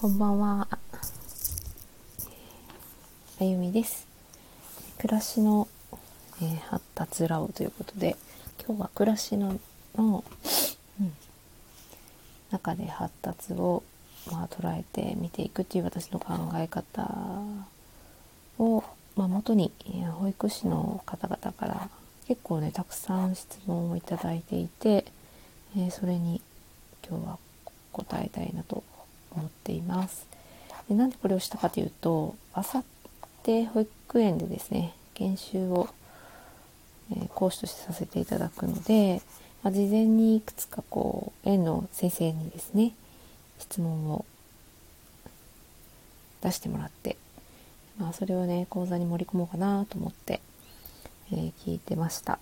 こんばんは。あゆみです。暮らしの、えー発達ラボということで、今日は暮らしのの、うん、中で発達を、まあ、捉えて見ていくっていう私の考え方を、まあ、元に、えー保育士の方々から結構ねたくさん質問をいただいていて、えーそれに今日は答えたいなと思っています。でなんでこれをしたかというとあさって保育園でですね研修を、えー講師としてさせていただくので、まあ、事前にいくつかこう園の先生にですね質問を出してもらって、まあ、それをね講座に盛り込もうかなと思って、えー聞いてました。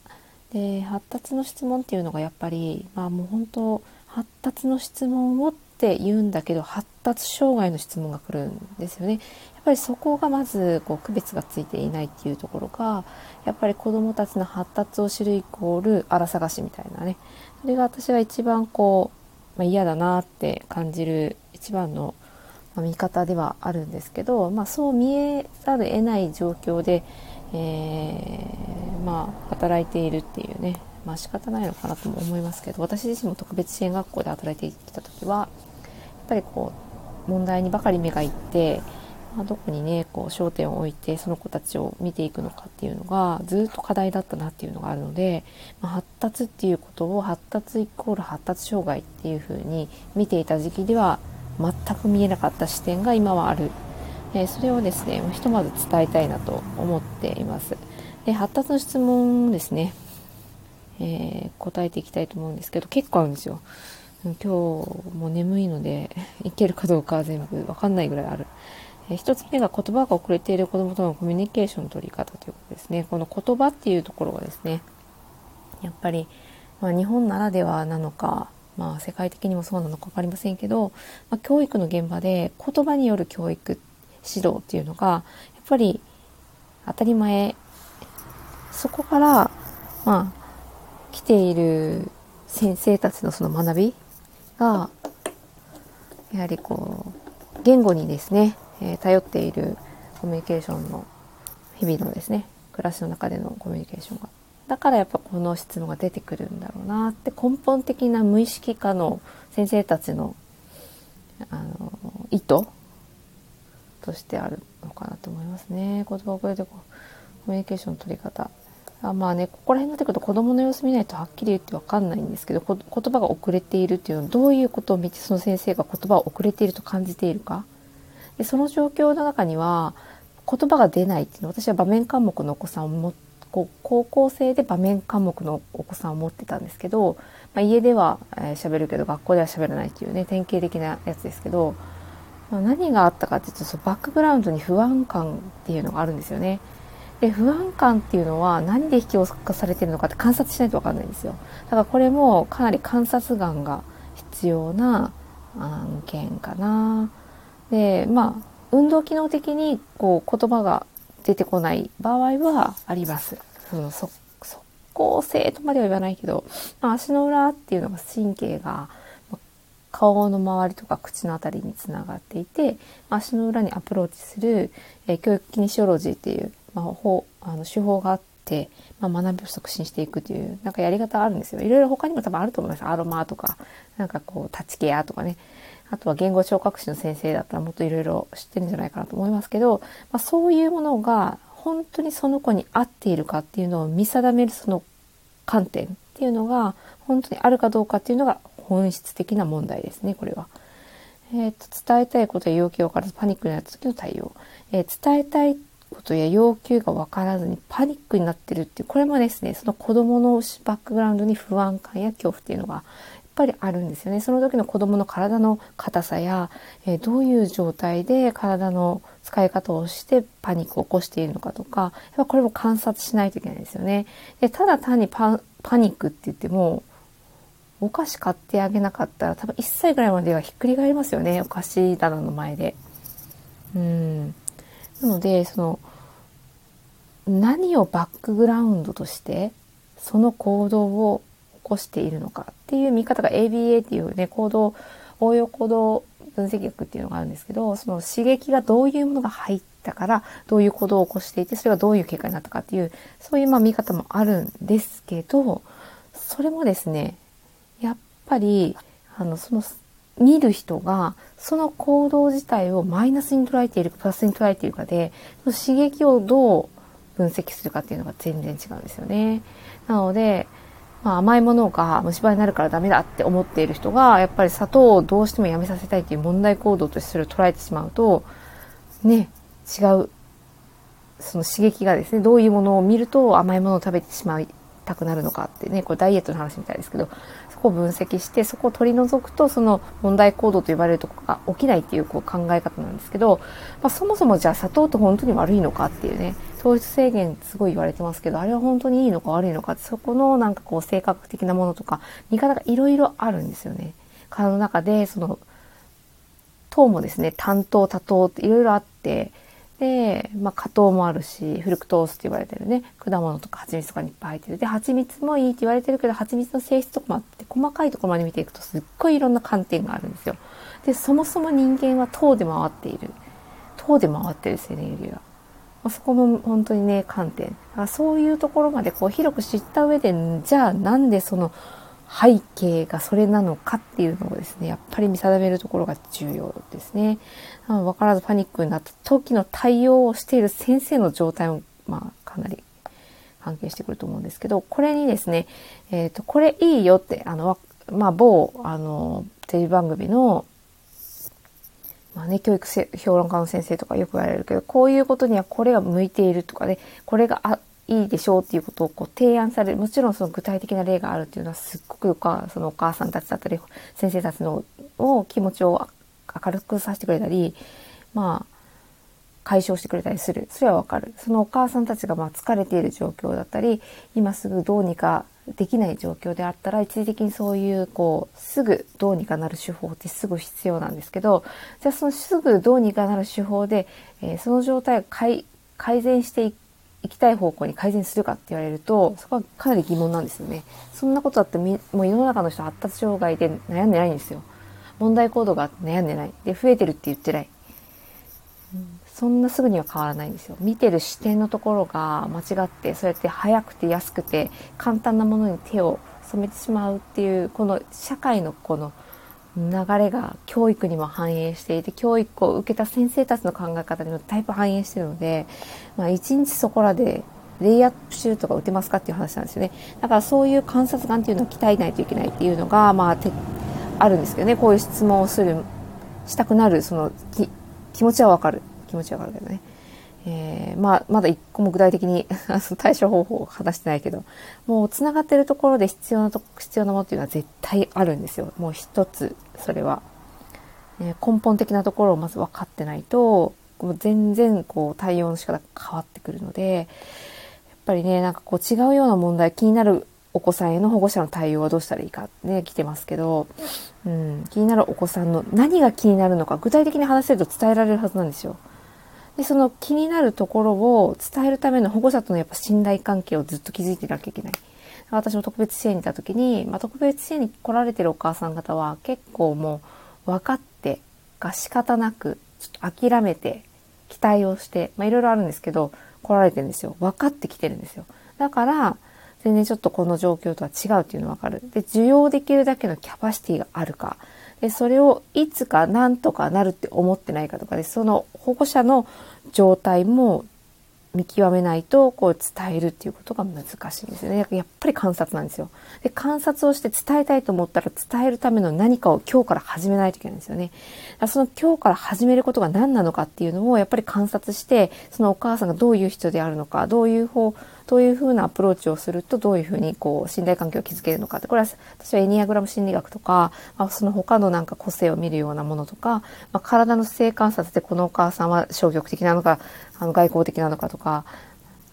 で発達の質問っていうのがやっぱりまあもう本当発達の質問をっって言うんだけど発達障害の質問が来るんですよね。やっぱりそこがまずこう区別がついていないっていうところがやっぱり子どもたちの発達を知るイコール荒探しみたいなねそれが私が一番こう、まあ、嫌だなって感じる一番の、ま見方ではあるんですけど、まあ、そう見えざる得ない状況で、えーまあ、働いているっていうねまあ仕方ないのかなとも思いますけど私自身も特別支援学校で働いてきた時はっぱりこう問題にばかり目がいって、まあ、どこにねこう焦点を置いてその子たちを見ていくのかっていうのがずっと課題だったなっていうのがあるので、まあ、発達っていうことを発達イコール発達障害っていうふうに見ていた時期では全く見えなかった視点が今はある、えーそれをですねひとまず伝えたいなと思っています。で発達の質問ですね。えー答えていきたいと思うんですけど結構あるんですよ。今日も眠いので いけるかどうかは全部わかんないぐらいある、えー一つ目が言葉が遅れている子どもとのコミュニケーションの取り方ということですね。この言葉っていうところがですねやっぱり、まあ、日本ならではなのか、まあ、世界的にもそうなのか分かりませんけど、まあ、教育の現場で言葉による教育指導っていうのがやっぱり当たり前。そこからまあ来ている先生たちのその学びがやはりこう言語にですね、えー頼っているコミュニケーションの日々のですね暮らしの中でのコミュニケーションが。だからやっぱこの質問が出てくるんだろうなって根本的な無意識化の先生たちのあの意図としてあるのかなと思いますね。言葉を超えてコミュニケーションの取り方。あまあねここら辺になってくると子供の様子見ないとはっきり言って分かんないんですけど言葉が遅れているっていうのはどういうことを見てその先生が言葉を遅れていると感じているかでその状況の中には言葉が出ないっていうのは私は場面科目のお子さんをもこ高校生で場面科目のお子さんを持ってたんですけど、まあ、家ではえー喋るけど学校では喋らないっていうね典型的なやつですけど、まあ、何があったかっていうとそのバックグラウンドに不安感っていうのがあるんですよね。で不安感っていうのは何で引き起こされてるのかって観察しないと分かんないんですよ。だからこれもかなり観察眼が必要な案件かな。でまあ運動機能的にこう言葉が出てこない場合はあります。その即効性とまでは言わないけど、まあ、足の裏っていうのが神経が顔の周りとか口のあたりにつながっていて足の裏にアプローチする、えー教育キネシオロジーっていう、まあ、方あの手法があって、まあ、学びを促進していくっていうなんかやり方あるんですよ。いろいろ他にも多分あると思います。アロマとかなんかこうタッチケアとかね。あとは言語聴覚士の先生だったらもっといろいろ知ってるんじゃないかなと思いますけど、まあ、そういうものが本当にその子に合っているかっていうのを見定めるその観点っていうのが本当にあるかどうかっていうのが本質的な問題ですねこれは。えー、と伝えたいことや要求が分からずパニックになった時の対応、えー伝えたいことや要求が分からずにパニックになってるっていうこれもですねその子どものバックグラウンドに不安感や恐怖っていうのがやっぱりあるんですよねその時の子どもの体の硬さや、えーどういう状態で体の使い方をしてパニックを起こしているのかとかやっぱこれも観察しないといけないですよね。でただ単にパパニックって言ってもお菓子買ってあげなかったら多分1歳ぐらいまではひっくり返りますよねお菓子棚の前で。うんなのでその何をバックグラウンドとしてその行動を起こしているのかっていう見方が ABA っていうね行動応用行動分析学っていうのがあるんですけど、その刺激がどういうものが入ったから、どういう行動を起こしていて、それがどういう結果になったかっていう、そういうまあ見方もあるんですけど、それもですね、やっぱり、あの、その、見る人が、その行動自体をマイナスに捉えているか、プラスに捉えているかで、刺激をどう分析するかっていうのが全然違うんですよね。なので、まあ、甘いものが虫歯になるからダメだって思っている人が、やっぱり砂糖をどうしてもやめさせたいっていう問題行動としてそれを捉えてしまうと、ね、違う、その刺激がですね、どういうものを見ると甘いものを食べてしまいたくなるのかってね、これダイエットの話みたいですけど、こを分析して、そこを取り除くと、その問題行動と呼ばれるとこが起きないっていうこう考え方なんですけど、まあ、そもそもじゃあ砂糖って本当に悪いのかっていうね、糖質制限すごい言われてますけど、あれは本当にいいのか悪いのか、そこのなんかこう性格的なものとか、見方がいろいろあるんですよね。体の中で、その、糖もですね、単糖、多糖っていろいろあって、で、まあ、果糖もあるし、フルクトースって言われてるね、果物とか蜂蜜とかにいっぱい入ってる。で、蜂蜜もいいって言われてるけど、蜂蜜の性質とかもあって、細かいところまで見ていくとすっごいいろんな観点があるんですよ。で、そもそも人間は糖で回っている。糖で回ってるですね、エネルギーが。そこも本当にね、観点。だからそういうところまでこう広く知った上で、じゃあなんでその背景がそれなのかっていうのをですね、やっぱり見定めるところが重要ですね。わからずパニックになった時の対応をしている先生の状態も、まあ、かなり関係してくると思うんですけど、これにですね、えっ、ー、と、これいいよって、あの、まあ、某、あの、テレビ番組のまあね、教育評論家の先生とかよく言われるけど、こういうことにはこれが向いているとかね、これがあいいでしょうっていうことをこう提案される。もちろんその具体的な例があるっていうのはすっごくそのお母さんたちだったり、先生たちのを気持ちを明るくさせてくれたり、まあ、解消してくれたりする。それはわかる。そのお母さんたちがまあ疲れている状況だったり、今すぐどうにかできない状況であったら、一時的にそういう、こう、すぐどうにかなる手法ってすぐ必要なんですけど、じゃあそのすぐどうにかなる手法で、えー、その状態を改善していく行きたい方向に改善するかって言われると、そこはかなり疑問なんですよね。そんなことだってみ、もう世の中の人発達障害で悩んでないんですよ。問題行動があって悩んでない。で、増えてるって言ってない。そんなすぐには変わらないんですよ。見てる視点のところが間違って、そうやって早くて安くて簡単なものに手を染めてしまうっていう、この社会のこの流れが教育にも反映していて、教育を受けた先生たちの考え方にもだいぶ反映してるので、まあ一日そこらでレイアップシュートが打てますかっていう話なんですよね。だからそういう観察眼っていうのを鍛えないといけないっていうのが、まあ、あるんですけどね、こういう質問をする、したくなる、その気持ちはわかる。気持ちはわかるけどね。えー、まあ、まだ一個も具体的に 対処方法を話してないけど、もう繋がってるところで必要なと、必要なものっていうのは絶対あるんですよ。もう一つ、それは。えー、根本的なところをまず分かってないと、もう全然こう対応の仕方が変わってくるので、やっぱりね、なんかこう違うような問題、気になるお子さんへの保護者の対応はどうしたらいいかね、来てますけど、うん、気になるお子さんの何が気になるのか具体的に話せると伝えられるはずなんですよ。で、その気になるところを伝えるための保護者とのやっぱ信頼関係をずっと築いていなきゃいけない。私も特別支援にいた時に、まあ、特別支援に来られてるお母さん方は結構もう分かってが仕方なく、ちょっと諦めて、期待をして、まあいろいろあるんですけど、来られてるんですよ。分かってきてるんですよ。だから、全然ちょっとこの状況とは違うっていうの分かる。で、受容できるだけのキャパシティがあるか。で、それをいつかなんとかなるって思ってないかとかで、その保護者の状態も見極めないと、こう伝えるっていうことが難しいんですよね。やっぱり観察なんですよ。で、観察をして伝えたいと思ったら伝えるための何かを今日から始めないといけないんですよね。その今日から始めることが何なのかっていうのをやっぱり観察して、そのお母さんがどういう人であるのか、どういう方、どういうふうなアプローチをするとどういうふうにこう信頼関係を築けるのかって、これは私はエニアグラム心理学とか、まあ、その他のなんか個性を見るようなものとか、まあ、体の性観察でこのお母さんは消極的なのか、あの外交的なのかとか、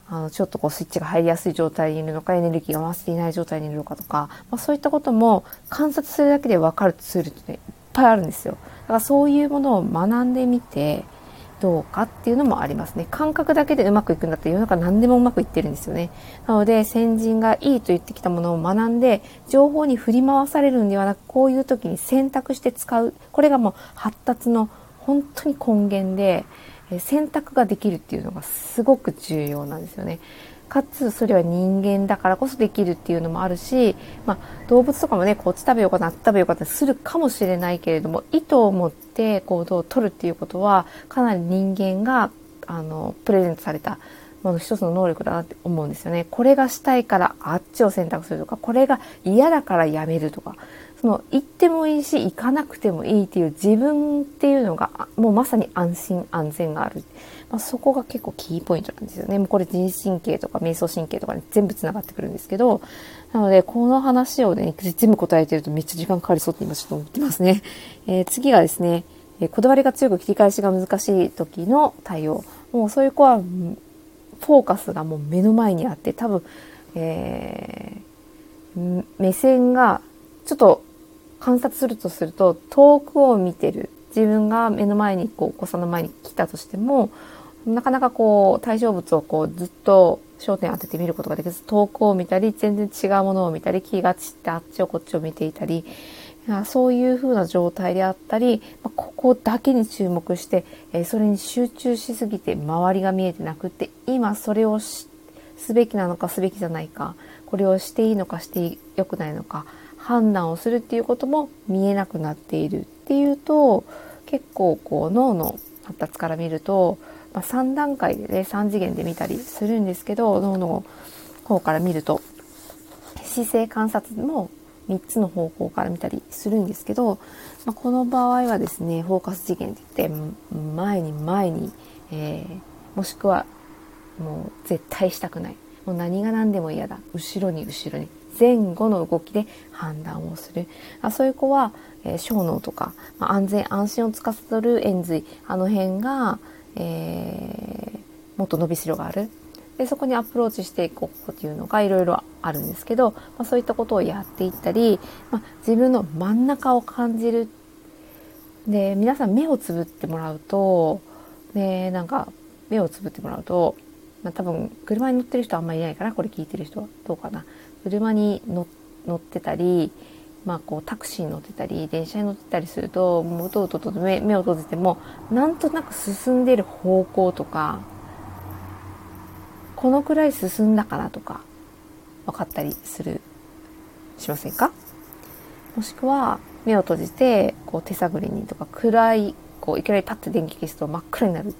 あのちょっとこうスイッチが入りやすい状態にいるのか、エネルギーが回せていない状態にいるのかとか、まあ、そういったことも観察するだけで分かるツールって、ね、いっぱいあるんですよ。だからそういうものを学んでみて、どうかっていうのもありますね。感覚だけでうまくいくんだったら世の中何でもうまくいってるんですよね。なので先人がいいと言ってきたものを学んで情報に振り回されるんではなくこういう時に選択して使う。これがもう発達の本当に根源で選択ができるっていうのがすごく重要なんですよね。かつそれは人間だからこそできるっていうのもあるし、まあ、動物とかもねこっち食べようかな食べようかってするかもしれないけれども意図を持って行動をとるっていうことはかなり人間があのプレゼントされたもの一つの能力だなって思うんですよね。これがしたいからあっちを選択するとかこれが嫌だからやめるとかその行ってもいいし行かなくてもいいっていう自分っていうのがもうまさに安心安全がある。まあ、そこが結構キーポイントなんですよね。もうこれ自律神経とか瞑想神経とかに全部つながってくるんですけど、なのでこの話をね、全部答えてるとめっちゃ時間かかりそうって今ちょっと思ってますね。えー、次がですね、えー、こだわりが強く切り返しが難しい時の対応。もうそういう子はフォーカスがもう目の前にあって多分、えー、目線がちょっと観察するとすると遠くを見てる自分が目の前にこうお子さんの前に来たとしてもなかなかこう対象物をこうずっと焦点当てて見ることができず遠くを見たり全然違うものを見たり気が散ってあっちをこっちを見ていたりそういう風な状態であったりここだけに注目してそれに集中しすぎて周りが見えてなくって今それをすべきなのかすべきじゃないかこれをしていいのかしてよくないのか判断をするっていうことも見えなくなっているっていうと結構こう脳の発達から見るとまあ、3段階でね3次元で見たりするんですけど脳の方から見ると姿勢観察も3つの方向から見たりするんですけど、まあ、この場合はですねフォーカス次元って言って前に前に、えー、もしくはもう絶対したくない。もう何が何でも嫌だ。後ろに後ろに。前後の動きで判断をする。あそういう子は、えー、小脳とか、まあ、安全安心を司る円髄。あの辺が、えー、もっと伸びしろがある。でそこにアプローチしていこうっていうのがいろいろあるんですけど、まあ、そういったことをやっていったり、まあ、自分の真ん中を感じる。で皆さん目をつぶってもらうとねなんか目をつぶってもらうと、まあ、多分車に乗ってる人あんまりいないかな。これ聞いてる人はどうかな。車に乗ってたりまあ、こうタクシーに乗ってたり電車に乗ってたりするともうとうとうと目目を閉じてもなんとなく進んでる方向とかこのくらい進んだかなとか分かったりするしませんか？もしくは目を閉じてこう手探りにとか暗いこういきなりパッて電気消すと真っ暗になる。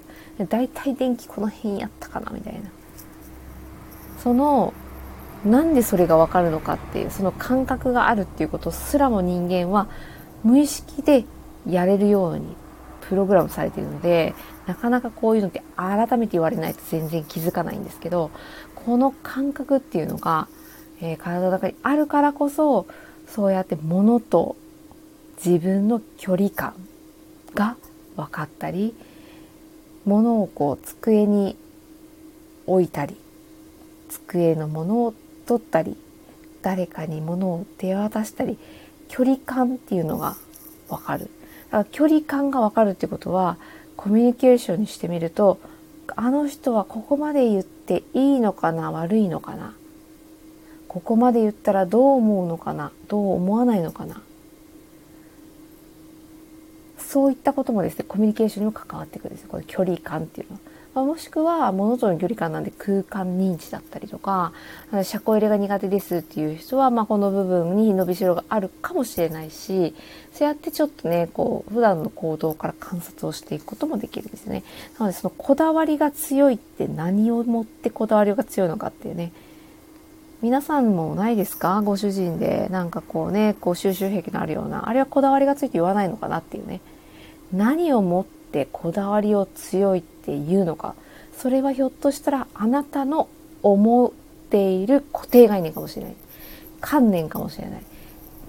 だいたい電気この辺やったかなみたいな。そのなんでそれがわかるのかっていうその感覚があるっていうことすらも人間は無意識でやれるようにプログラムされているのでなかなかこういうのって改めて言われないと全然気づかないんですけどこの感覚っていうのが、えー、体の中にあるからこそそうやって物と自分の距離感が分かったり物をこう机に置いたり机のものを取ったり誰かに物を手渡したり距離感っていうのがわかる。だから距離感がわかるってことはコミュニケーションにしてみるとあの人はここまで言っていいのかな悪いのかな。ここまで言ったらどう思うのかなどう思わないのかな。そういったこともですねコミュニケーションにも関わってくるんですこれ距離感っていうのは。ま、もしくは物との距離感なんで空間認知だったりとか車庫入れが苦手ですっていう人は、まあ、この部分に伸びしろがあるかもしれないしそうやってちょっとねこう普段の行動から観察をしていくこともできるんですね。なのでそのこだわりが強いって何をもってこだわりが強いのかっていうね。皆さんもないですか？ご主人でなんかこうねこう収集癖のあるようなあれはこだわりがついて言わないのかなっていうね。何をもってこだわりを強いってっていうのか。それはひょっとしたらあなたの思っている固定概念かもしれない。観念かもしれない。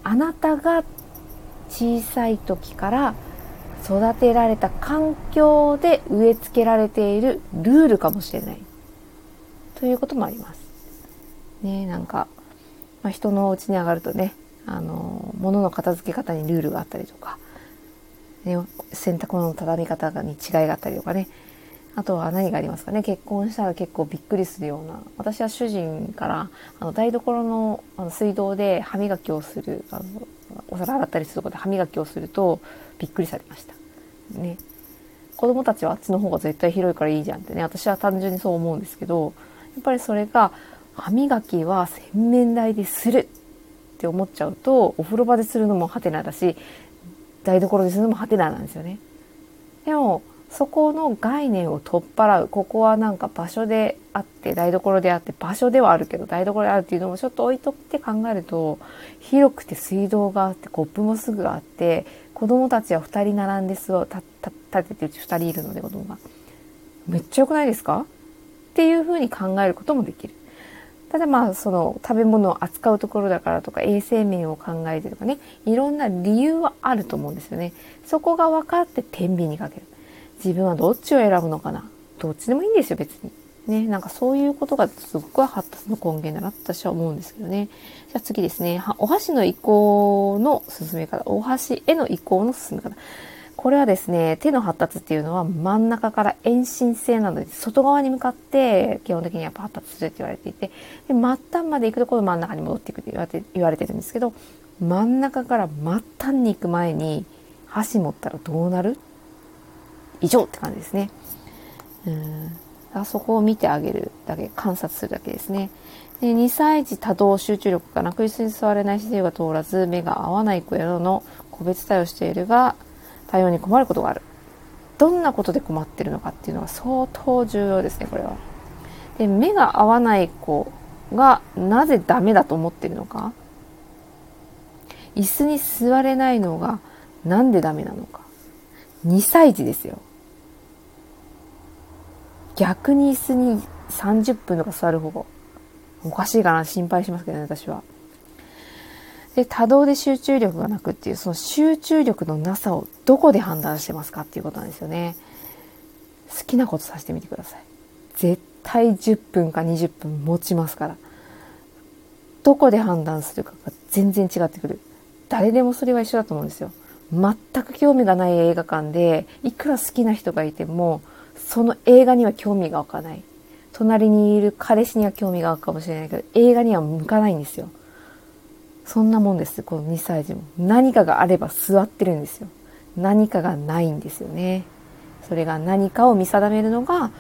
あなたが小さい時から育てられた環境で植え付けられているルールかもしれない。ということもあります。ねなんか、まあ、人のお家に上がるとねあの物の片付け方にルールがあったりとかね、洗濯物の畳み方に違いがあったりとかねあとは何がありますかね？結婚したら結構びっくりするような私は主人からあの台所のあの水道で歯磨きをするあのお皿洗ったりするとこで歯磨きをするとびっくりされました。ね子供たちはあっちの方が絶対広いからいいじゃんってね私は単純にそう思うんですけどやっぱりそれが歯磨きは洗面台でするって思っちゃうとお風呂場でするのもハテナだし台所でするのもハテナなんですよね。でもそこの概念を取っ払うここはなんか場所であって台所であって場所ではあるけど台所であるっていうのもちょっと置いとって考えると広くて水道があってコップもすぐあって子供たちは2人並んで座立ててうち2人いるので子供がめっちゃ良くないですか？っていうふうに考えることもできる。ただまあその食べ物を扱うところだからとか衛生面を考えてとかねいろんな理由はあると思うんですよね。そこが分かって天秤にかける。自分はどっちを選ぶのかな？どっちでもいいんですよ別に。ね、なんかそういうことがすごく発達の根源だなと私は思うんですけどね。じゃあ次ですね。お箸の移行の進め方。お箸への移行の進め方。これはですね、手の発達っていうのは真ん中から遠心性なので、外側に向かって基本的にやっぱ発達するって言われていて、で末端まで行くところ真ん中に戻っていくって言われてるんですけど、真ん中から末端に行く前に箸持ったらどうなる？以上って感じですね。うんあそこを見てあげるだけ、観察するだけですね。で2歳児多動集中力がなく椅子に座れない姿勢が通らず、目が合わない子やの個別対応しているが、対応に困ることがある。どんなことで困ってるのかっていうのは相当重要ですね、これは。で、目が合わない子がなぜダメだと思ってるのか。椅子に座れないのがなんでダメなのか。2歳児ですよ。逆に椅子に30分とか座る方がおかしいかな心配しますけどね、私は。で、多動で集中力がなくっていう、その集中力のなさをどこで判断してますかっていうことなんですよね。好きなことさせてみてください。絶対10分か20分持ちますから。どこで判断するかが全然違ってくる。誰でもそれは一緒だと思うんですよ。全く興味がない映画館で、いくら好きな人がいても、その映画には興味が湧かない。隣にいる彼氏には興味が湧くかもしれないけど、映画には向かないんですよ。そんなもんです、この2歳児も。何かがあれば座ってるんですよ。何かがないんですよね。それが何かを見定めるのが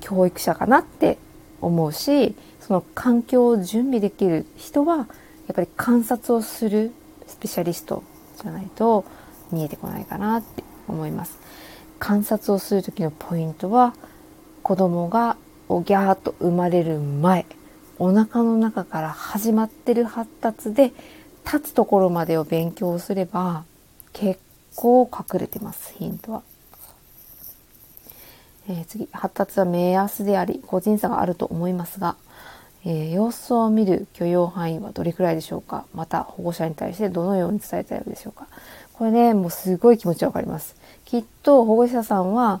教育者かなって思うし、その環境を準備できる人は、やっぱり観察をするスペシャリストじゃないと見えてこないかなって思います。観察をする時のポイントは、子供がおぎゃーっと生まれる前、お腹の中から始まってる発達で立つところまでを勉強すれば結構隠れてます。ヒントは、えー、次。発達は目安であり個人差があると思いますが、えー、様子を見る許容範囲はどれくらいでしょうか？また保護者に対してどのように伝えたいのでしょうか？これねもうすごい気持ちわかりますきっと保護者さんは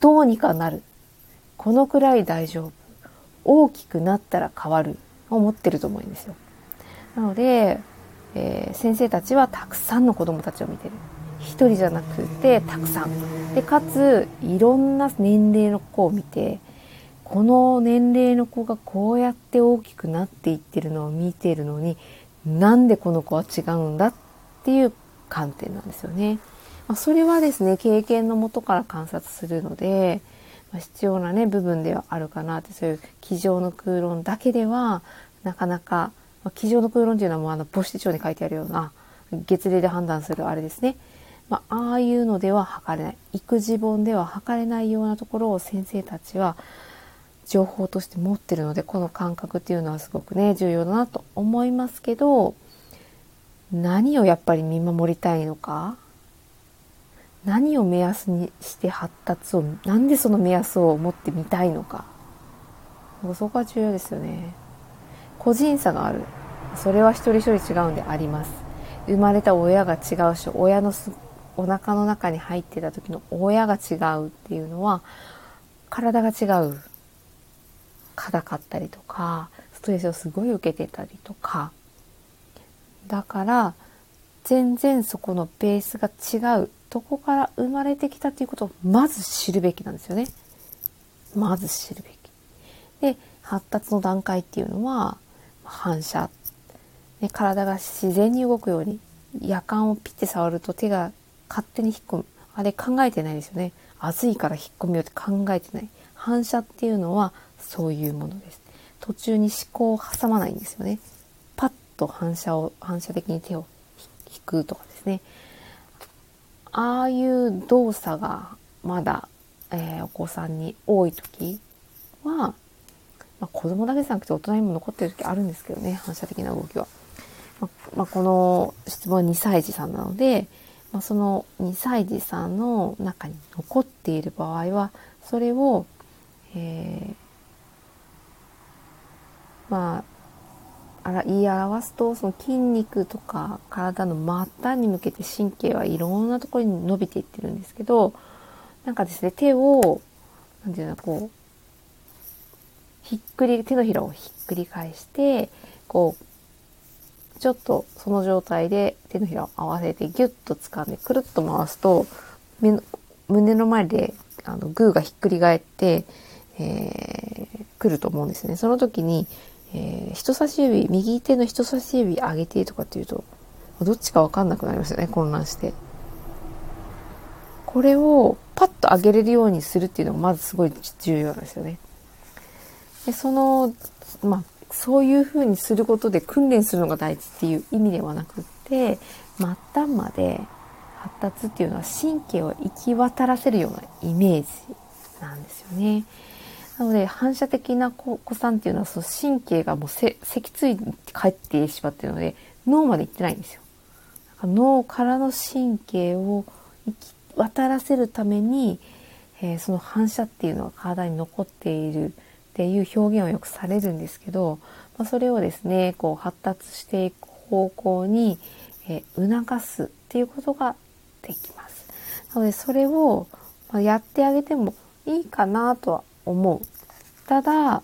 どうにかなるこのくらい大丈夫大きくなったら変わる思ってると思うんですよ。なので、えー、先生たちはたくさんの子供たちを見てる。一人じゃなくてたくさん。で、かつ、いろんな年齢の子を見て、この年齢の子がこうやって大きくなっていってるのを見てるのに、なんでこの子は違うんだっていう観点なんですよね。まあ、それはですね、経験のもとから観察するので、ま必要なね部分ではあるかなってそういう机上の空論だけではなかなか、まあ、机上の空論っていうのはもうあの母子手帳に書いてあるような月齢で判断するあれですね、まあ、ああいうのでは測れない育児本では測れないようなところを先生たちは情報として持ってるのでこの感覚っていうのはすごくね重要だなと思いますけど何をやっぱり見守りたいのか？何を目安にして発達をなんでその目安を持ってみたいのか？そこは重要ですよね。個人差がある。それは一人一人違うんであります。生まれた親が違うし親のすお腹の中に入ってた時の親が違うっていうのは体が違う。硬かったりとかストレスをすごい受けてたりとかだから全然そこのベースが違うどこから生まれてきたということをまず知るべきなんですよね。まず知るべき。で発達の段階っていうのは反射、ね、体が自然に動くように夜間をピッて触ると手が勝手に引っ込む。あれ考えてないですよね。暑いから引っ込みようって考えてない。反射っていうのはそういうものです。途中に思考を挟まないんですよね。と反射を反射的に手を引くとかですねああいう動作がまだ、えー、お子さんに多い時は、まあ、子供だけじゃなくて大人にも残ってる時あるんですけどね反射的な動きは。まあ、まあ、この質問は2歳児さんなので、まあ、その2歳児さんの中に残っている場合はそれを、えー、まああら言い表すとその筋肉とか体の末端に向けて神経はいろんなところに伸びていってるんですけどなんかですね手を何て言うのこうひっくり手のひらをひっくり返してこうちょっとその状態で手のひらを合わせてギュッと掴んでくるっと回すと胸の前であのグーがひっくり返って、えー、くると思うんですね。その時に、えー、人差し指右手の人差し指上げてとかっていうとどっちか分かんなくなりますよね混乱して。これをパッと上げれるようにするっていうのがまずすごい重要なんですよね。でそのまあそういうふうにすることで訓練するのが大事っていう意味ではなくって末端まで発達っていうのは神経を行き渡らせるようなイメージなんですよね。なので反射的な子さんっていうのはその神経がもう脊椎に帰ってしまってるので脳まで行ってないんですよ。脳からの神経を渡らせるために、えー、その反射っていうのは体に残っているっていう表現をよくされるんですけど、まあ、それをですねこう発達していく方向に、えー、促すっていうことができます。なのでそれを、まやってあげてもいいかなとは思う。ただ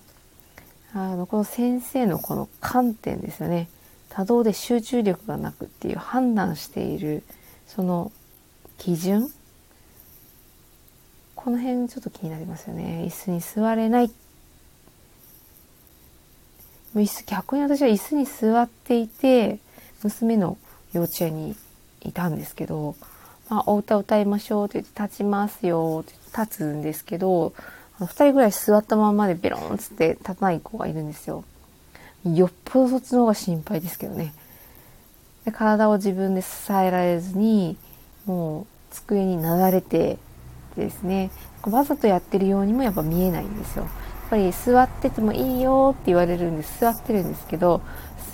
あのこの先生のこの観点ですよね。多動で集中力がなくっていう判断しているその基準。この辺ちょっと気になりますよね。椅子に座れない。椅子逆に私は椅子に座っていて娘の幼稚園にいたんですけど、まあ、お歌歌いましょうって言って立ちますよって立つんですけど2人ぐらい座ったままでベロンっつって立たない子がいるんですよ。よっぽどそっちの方が心配ですけどね。で体を自分で支えられずにもう机になだれてですねわざとやってるようにもやっぱ見えないんですよ。やっぱり座っててもいいよって言われるんで座ってるんですけど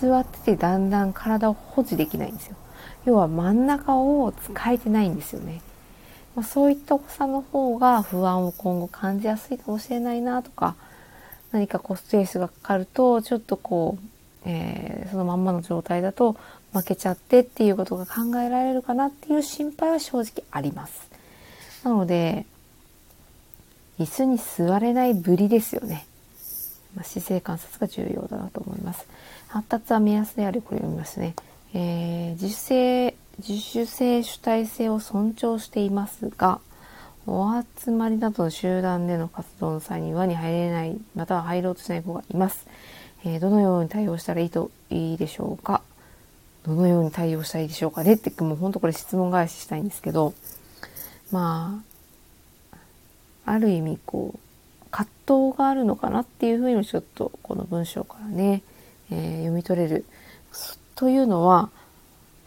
座っててだんだん体を保持できないんですよ要は真ん中を使えてないんですよね、まあ、そういったお子さんの方が不安を今後感じやすいかもしれないなとか何かこうストレスがかかるとちょっとこう、えー、そのまんまの状態だと負けちゃってっていうことが考えられるかなっていう心配は正直ありますなので椅子に座れないぶりですよね。まあ、姿勢観察が重要だなと思います。発達は目安である、これ読みますね。えー、自主性、自主性主体性を尊重していますが、お集まりなどの集団での活動の際に輪に入れない、または入ろうとしない子がいます。えー、どのように対応したらいいといいでしょうか？どのように対応したらいいでしょうかね？って、もうほんとこれ質問返ししたいんですけど、まあ、ある意味こう葛藤があるのかなっていうふうにちょっとこの文章からね、えー、読み取れる。というのは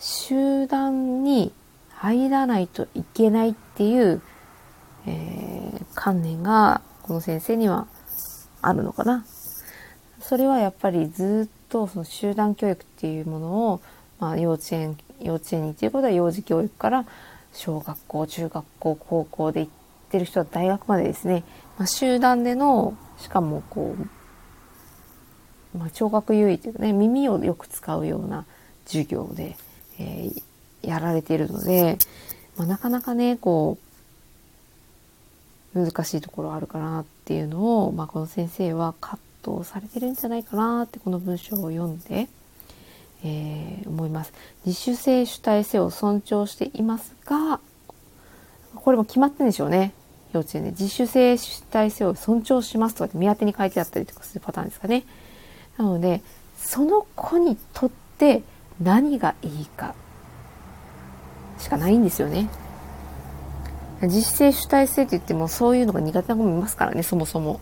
集団に入らないといけないっていう、えー、観念がこの先生にはあるのかな。それはやっぱりずっとその集団教育っていうものを、まあ、幼稚園幼稚園にっていうことは幼児教育から小学校中学校高校で行ってる人は大学までですね、まあ、集団での、しかもこう、まあ、聴覚優位というかね、耳をよく使うような授業で、えー、やられているので、まあ、なかなかね、こう、難しいところあるかなっていうのを、まあ、この先生は葛藤されてるんじゃないかなってこの文章を読んで、えー、思います。自主性主体性を尊重していますが、これも決まってんでしょうね。幼稚園で自主性主体性を尊重しますとかって見当てに書いてあったりとかするパターンですかね。なので、その子にとって何がいいかしかないんですよね。自主性主体性って言ってもそういうのが苦手な子もいますからね、そもそも。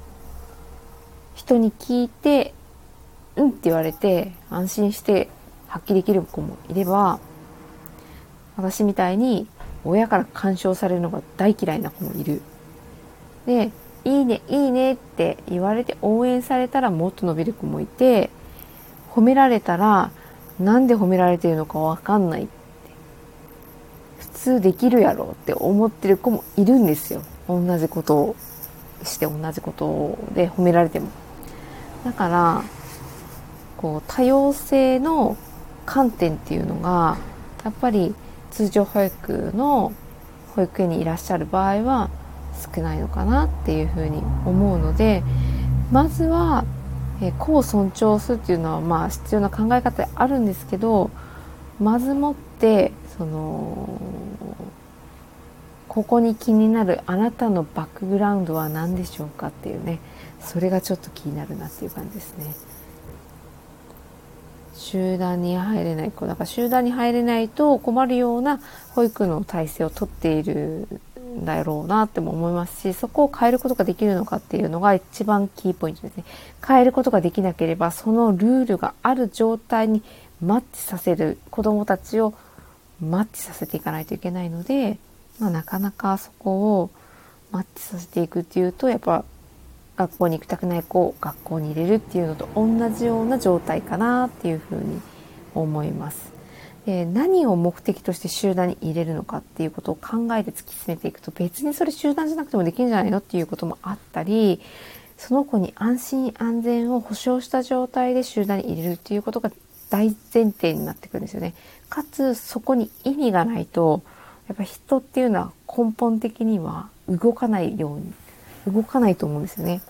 人に聞いて、うんって言われて安心して発揮できる子もいれば、私みたいに親から干渉されるのが大嫌いな子もいる。で、いいね、いいねって言われて応援されたらもっと伸びる子もいて、褒められたらなんで褒められてるのかわかんない。普通できるやろって思ってる子もいるんですよ。同じことをして同じことで褒められても。だから、こう多様性の観点っていうのが、やっぱり通常保育の保育園にいらっしゃる場合は少ないのかなっていうふうに思うのでまずは、え個を尊重するっていうのはまあ必要な考え方であるんですけどまずもってそのここに気になるあなたのバックグラウンドは何でしょうかっていうねそれがちょっと気になるなっていう感じですね。集団に入れない子だから集団に入れないと困るような保育の体制をとっているだろうなっても思いますしそこを変えることができるのかっていうのが一番キーポイントですね変えることができなければそのルールがある状態にマッチさせる子どもたちをマッチさせていかないといけないので、まあ、なかなかそこをマッチさせていくっていうとやっぱ学校に行きたくない子を学校に入れるっていうのと同じような状態かなっていうふうに思います。で何を目的として集団に入れるのかっていうことを考えて突き詰めていくと別にそれ集団じゃなくてもできるんじゃないのっていうこともあったりその子に安心安全を保障した状態で集団に入れるっていうことが大前提になってくるんですよね。かつそこに意味がないとやっぱ人っていうのは根本的には動かないように動かないと思うんですよね。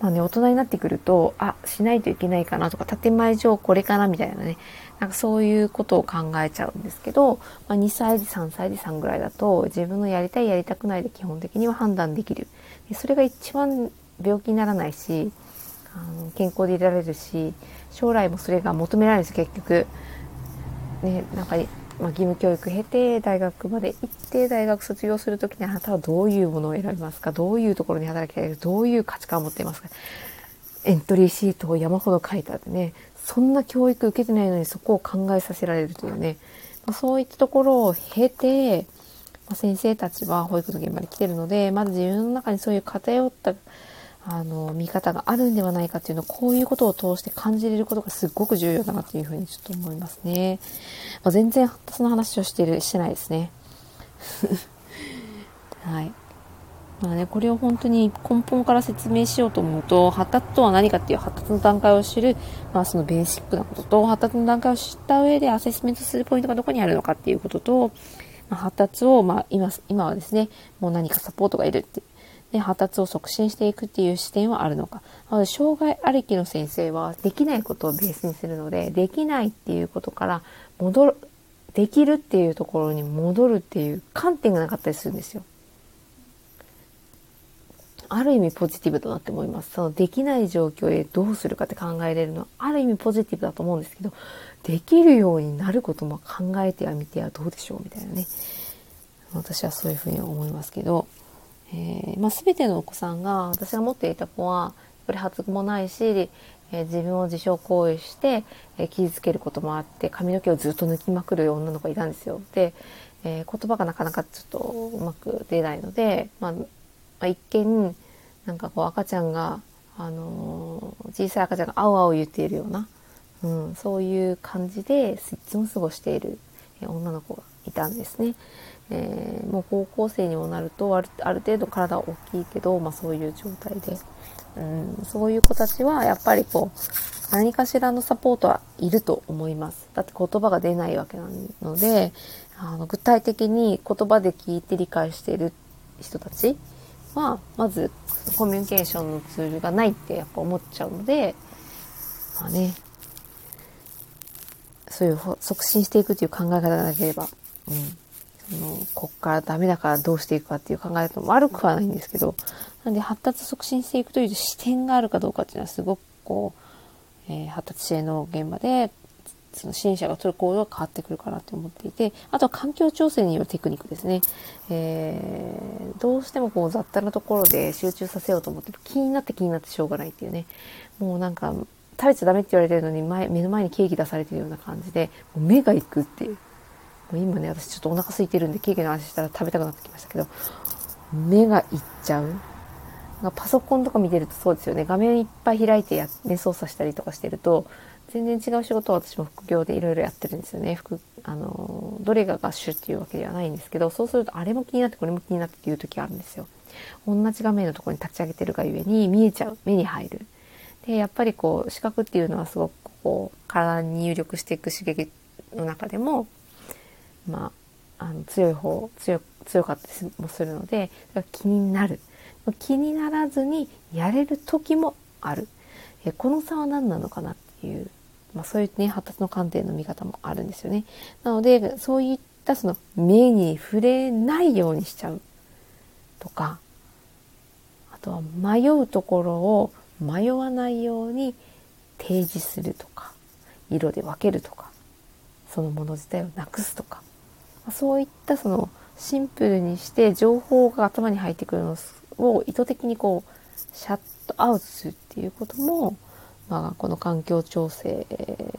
まあね、大人になってくると、あ、しないといけないかなとか、建前上これかなみたいなね、なんかそういうことを考えちゃうんですけど、まあ、2歳児、3歳児さんぐらいだと、自分のやりたいやりたくないで基本的には判断できる。でそれが一番病気にならないし、あの健康でいられるし、将来もそれが求められるんです結局。ね、なんかまあ、義務教育経て大学まで行って大学卒業する時にあなたはどういうものを選びますか？どういうところに働きたいかどういう価値観を持っていますか？エントリーシートを山ほど書いてあってね。そんな教育受けてないのにそこを考えさせられるというね、まあ、そういったところを経て、まあ、先生たちは保育の現場に来てるのでまず自分の中にそういう偏ったあの、見方があるんではないかっていうのを、こういうことを通して感じれることがすごく重要だなっていうふうにちょっと思いますね。まあ、全然発達の話をしてる、してないですね。はい。まあね、これを本当に根本から説明しようと思うと、発達とは何かっていう発達の段階を知る、まあそのベーシックなことと、発達の段階を知った上でアセスメントするポイントがどこにあるのかっていうことと、まあ、発達を、まあ今、今はですね、もう何かサポートがいるってで発達を促進していくっていう視点はあるのか。まず障害ありきの先生はできないことをベースにするので、できないっていうことから戻る、できるっていうところに戻るっていう観点がなかったりするんですよ。ある意味ポジティブだなって思います。そのできない状況へどうするかって考えれるのはある意味ポジティブだと思うんですけど、できるようになることも考えてはみてはどうでしょうみたいなね。私はそういうふうに思いますけど、えー、まあ、全てのお子さんが私が持っていた子はやっぱり発育もないし、えー、自分を自傷行為して、えー、傷つけることもあって髪の毛をずっと抜きまくる女の子がいたんですよ。で、え言葉がなかなかちょっとうまく出ないので、まあ、まあ、一見なんかこう赤ちゃんが、あの小さい赤ちゃんがあうあう言っているような、うん、そういう感じでいつも過ごしている女の子がいたんですね。えー、もう高校生にもなるとある程度体は大きいけど、まあ、そういう状態で、うん、そういう子たちはやっぱりこう何かしらのサポートはいると思います。だって言葉が出ないわけなのであの具体的に言葉で聞いて理解している人たちはまずコミュニケーションのツールがないってやっぱ思っちゃうのでまあねそういう促進していくという考え方がなければ、うん、のこっからダメだからどうしていくかっていう考え方も悪くはないんですけどなんで発達促進していくという視点があるかどうかっていうのはすごくこう、えー、発達支援の現場でその支援者が取る行動が変わってくるかなと思っていてあとは環境調整によるテクニックですね、えー、どうしてもこう雑多なところで集中させようと思って気になって気になってしょうがないっていうね。もうなんか食べちゃダメって言われてるのに前目の前にケーキ出されてるような感じでもう目がいくっていう。もう今ね私ちょっとお腹空いてるんでケーキの話したら食べたくなってきましたけど目がいっちゃう。パソコンとか見てるとそうですよね。画面いっぱい開いてや、ね、操作したりとかしてると全然違う仕事を私も副業でいろいろやってるんですよね。副あのどれが合手っていうわけではないんですけどそうするとあれも気になってこれも気になってっていう時があるんですよ。同じ画面のところに立ち上げてるがゆえに見えちゃう。目に入る。でやっぱりこう視覚っていうのはすごくこう体に入力していく刺激の中でもまあ、あの強い方強強かったりもするので気になる。気にならずにやれる時もある。えこの差は何なのかなっていう、まあ、そういうね発達の観点の見方もあるんですよね。なのでそういったその目に触れないようにしちゃうとかあとは迷うところを迷わないように提示するとか色で分けるとかそのもの自体をなくすとか。そういったそのシンプルにして情報が頭に入ってくるのを意図的にこうシャットアウトするっていうことも、まあ、この環境調整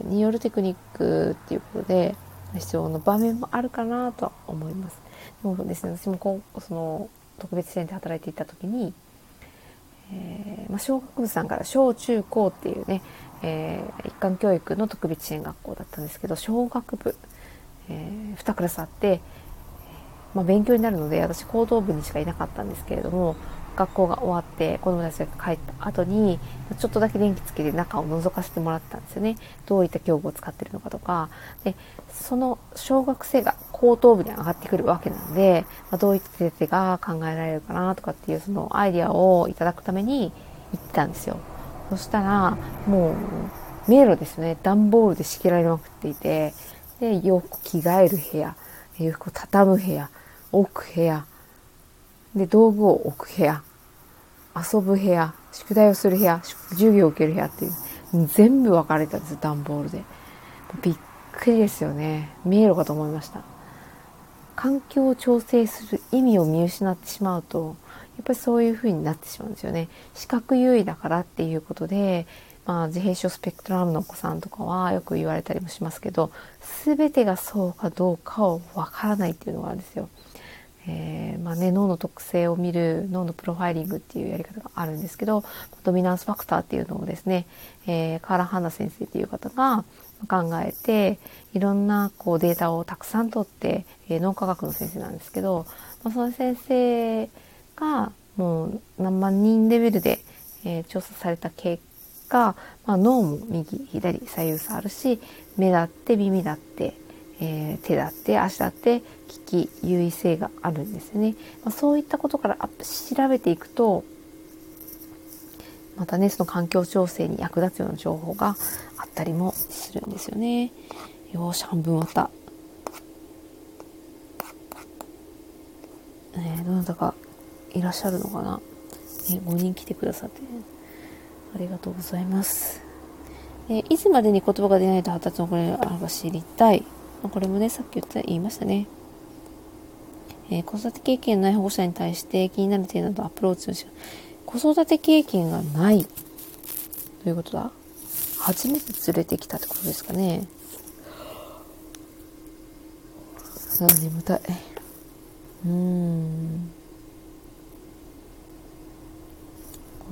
によるテクニックっていうことで必要な場面もあるかなとは思います。でもですね私もこうその特別支援で働いていた時にえー、まあ、小学部さんから小中高っていうね、えー、一貫教育の特別支援学校だったんですけど小学部、えー、2クラスあって、まあ、勉強になるので私高等部にしかいなかったんですけれども学校が終わって子どもたちが帰った後にちょっとだけ電気つけて中を覗かせてもらったんですよね。どういった教具を使ってるのかとか。でその小学生が高等部に上がってくるわけなので、まあ、どういった先生が考えられるかなとかっていうそのアイデアをいただくために行ったんですよ。そしたらもう迷路ですね。段ボールで仕切られまくっていてで洋服着替える部屋洋服を畳む部屋置く部屋で道具を置く部屋遊ぶ部屋宿題をする部屋授業を受ける部屋っていう全部分かれたんです段ボールで。びっくりですよね。迷路かと思いました。環境を調整する意味を見失ってしまうとやっぱりそういう風になってしまうんですよね。視覚優位だからっていうことでまあ、自閉症スペクトラムのお子さんとかはよく言われたりもしますけど全てがそうかどうかをわからないっていうのがあるんですよ。えー、まあね、脳の特性を見る脳のプロファイリングっていうやり方があるんですけどドミナンスファクターっていうのをですね、えー、カーラ・ハンナ先生っていう方が考えていろんなこうデータをたくさん取って、えー、脳科学の先生なんですけど、まあ、その先生がもう何万人レベルで、え調査された結果、まあ、脳も右左左右差あるし目だって耳だってえー、手だって足だって聞き優位性があるんですね、まあ、そういったことから調べていくとまたねその環境調整に役立つような情報があったりもするんですよね。よし半分終わった。えー、どなたかいらっしゃるのかな、え5人来てくださって、ありがとうございます。えいつまでに言葉が出ないと発達のこれあるか知りたい。これもね、さっき言った言いましたね。えー、子育て経験ない保護者に対して気になる点などアプローチをし子育て経験がない。どういうことだ？初めて連れてきたってことですかね。あ、眠たい。うーん。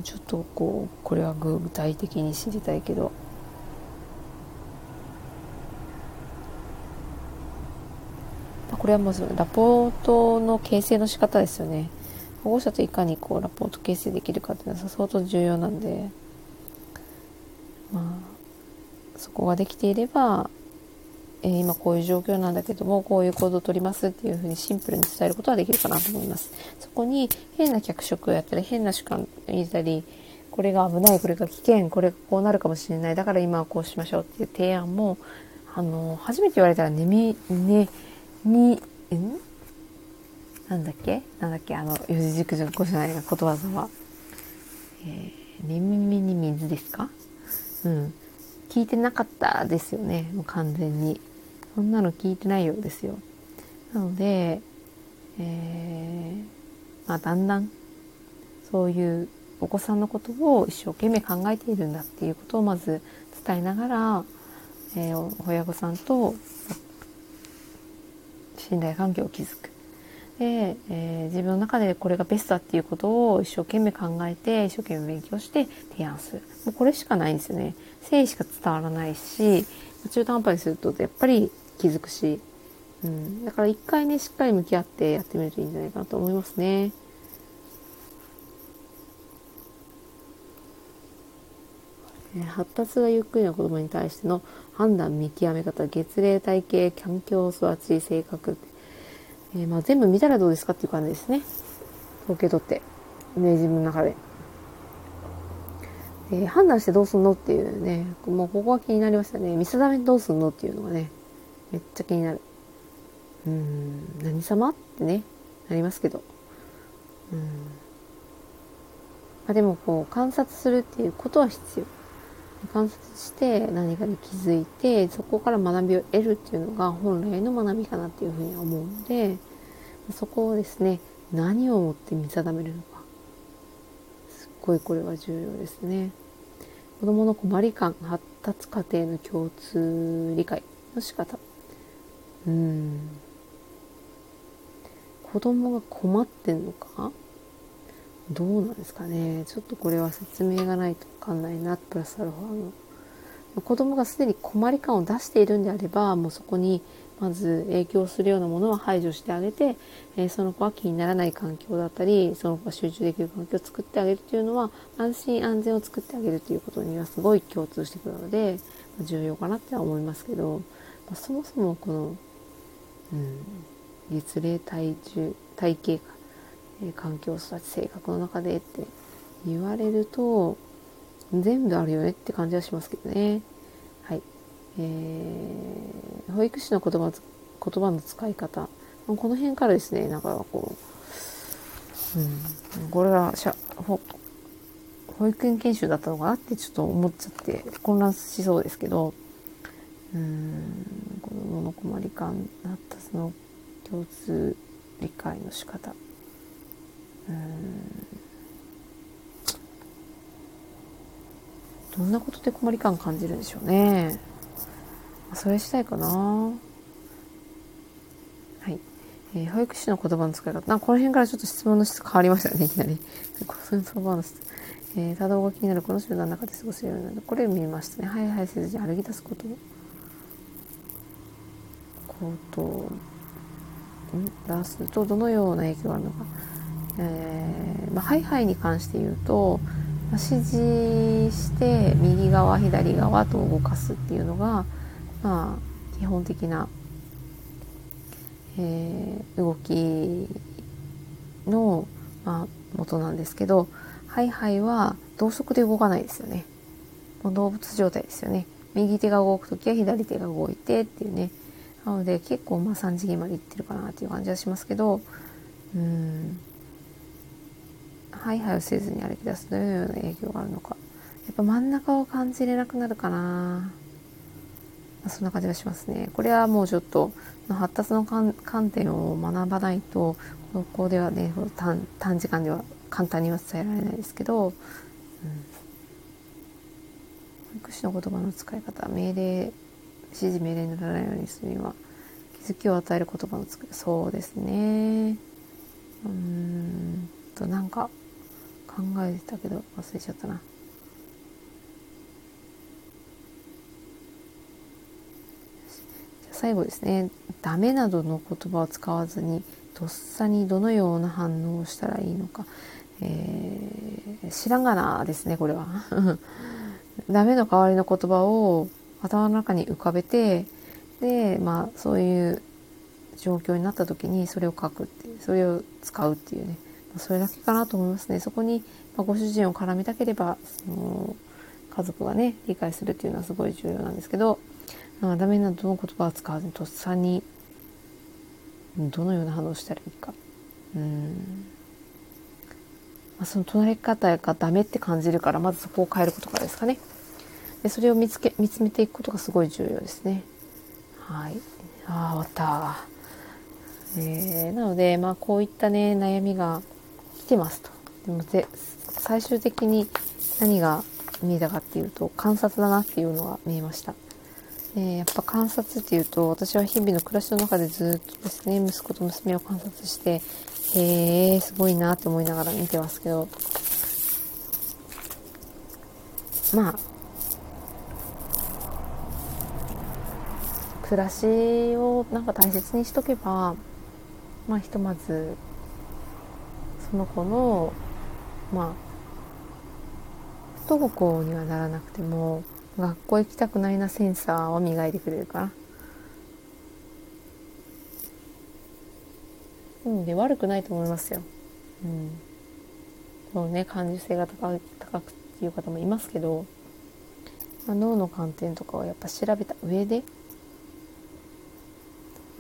ちょっとこう、これは具体的に知りたいけど。これはまずラポートの形成の仕方ですよね保護者といかにこうラポート形成できるかっていうのは相当重要なんでまあそこができていれば、えー、今こういう状況なんだけどもこういう行動をとりますっていうふうにシンプルに伝えることはできるかなと思います。そこに変な脚色をやったり変な主観を入れたりこれが危ないこれが危険これがこうなるかもしれない。だから今はこうしましょうっていう提案もあの初めて言われたらねみねに、ん？なんだっけ？なんだっけ？あの四字熟語じゃないがことわざは。えー、耳に水ですか？うん。聞いてなかったですよね。もう完全に。そんなの聞いてないようですよ。なので、えー、まあ、だんだんそういうお子さんのことを一生懸命考えているんだっていうことをまず伝えながら、えー、親御さんと信頼関係を築く。で、えー、自分の中でこれがベストだっていうことを一生懸命考えて一生懸命勉強して提案する。もうこれしかないんですよね。誠意しか伝わらないし中途半端にするとやっぱり気づくし、うん、だから一回ねしっかり向き合ってやってみるといいんじゃないかなと思いますね。発達がゆっくりな子供に対しての判断見極め方月齢体型環境育ち性格、えー、まあ、全部見たらどうですかっていう感じですね。統計取って、ね、自分の中で、えー、判断してどうすんのっていうねもうここは気になりましたね。見定めどうすんのっていうのがねめっちゃ気になる。うん何様ってねなりますけど。うん。まあ、でもこう観察するっていうことは必要。観察して何かに気づいてそこから学びを得るっていうのが本来の学びかなっていうふうに思うのでそこをですね何をもって見定めるのか。すっごいこれは重要ですね。子どもの困り感発達過程の共通理解の仕方。うん。子供が困ってんのか？どうなんですかね？ちょっとこれは説明がないと。かんないなプラスアルファの子供がすでに困り感を出しているんであればもうそこにまず影響するようなものは排除してあげて、えー、その子は気にならない環境だったりその子が集中できる環境を作ってあげるというのは安心安全を作ってあげるということにはすごい共通してくるので、まあ、重要かなっては思いますけど、まあ、そもそもこの、うん、月齢体重体型かえ環境育ち性格の中でって言われると全部あるよねって感じはしますけどね。はい。えー、保育士の言葉言葉の使い方。この辺からですね、なんかこう、うん、これはしゃ保育園研修だったのかなってちょっと思っちゃって混乱しそうですけど、うん、子供の困り感、発達の共通理解の仕方。うんどんなことで困り感感じるんでしょうね。それしたいかな。はい、えー、保育士の言葉の使い方。なこの辺からちょっと質問の質変わりましたねいきなり。言葉の質。えー、多動が気になるこの集団の中で過ごせるようになる。これ見ましたね。はいはいせずに歩き出すこと。こと。ん？出すとどのような影響があるのか。えーまあ、ハイハイに関して言うと、指示して右側左側と動かすっていうのが、まあ、基本的な、えー、動きの、まあ、元なんですけどハイハイは同速で動かないですよね。もう動物状態ですよね。右手が動く時は左手が動いてっていうね。なので結構まあ3次元までいってるかなっていう感じはしますけどうんハイハイをせずに歩き出すどのような影響があるのか。やっぱ真ん中を感じれなくなるかな、まあ、そんな感じがしますね。これはもうちょっと発達の観点を学ばないと高校ではね短短時間では簡単には伝えられないですけど、うん、保育士の言葉の使い方命令指示命令にならないようにするには気づきを与える言葉の作りそうですね。うん。となんか考えてたけど忘れちゃったな。最後ですね「ダメ」などの言葉を使わずにとっさにどのような反応をしたらいいのか、えー、知らんがなですねこれは。ダメの代わりの言葉を頭の中に浮かべてでまあそういう状況になった時にそれを書くっていうそれを使うっていうねそれだけかなと思いますね。そこに、ご主人を絡みたければ、その家族がね、理解するっていうのはすごい重要なんですけど、まあ、ダメなどの言葉を使わずにとっさにどのような反応をしたらいいか。うん。まあ、その隣り方がダメって感じるからまずそこを変えることからですかね。でそれを見つけ見つめていくことがすごい重要ですね。はい。ああ終わった。えー、なのでまあこういったね悩みがてますと。でもぜ最終的に何が見えたかっていうと観察だなっていうのが見えました。えやっぱ観察っていうと私は日々の暮らしの中でずっとですね息子と娘を観察してへえすごいなって思いながら見てますけど。まあ暮らしをなんか大切にしとけばまあひとまずその子のまあ不登校にはならなくても学校行きたくないなセンサーは磨いてくれるかな。うんで悪くないと思いますよ。うん。このね感受性が高高くっていう方もいますけど、まあ、脳の観点とかをやっぱ調べた上で、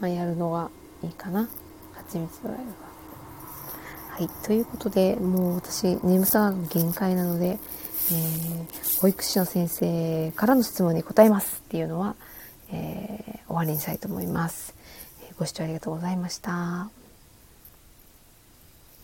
まあ、やるのがいいかな。蜂蜜ドライブは。はい。ということで、もう私、眠さが限界なので、えー、保育士の先生からの質問に答えますっていうのは、えー、終わりにしたいと思います。ご視聴ありがとうございました。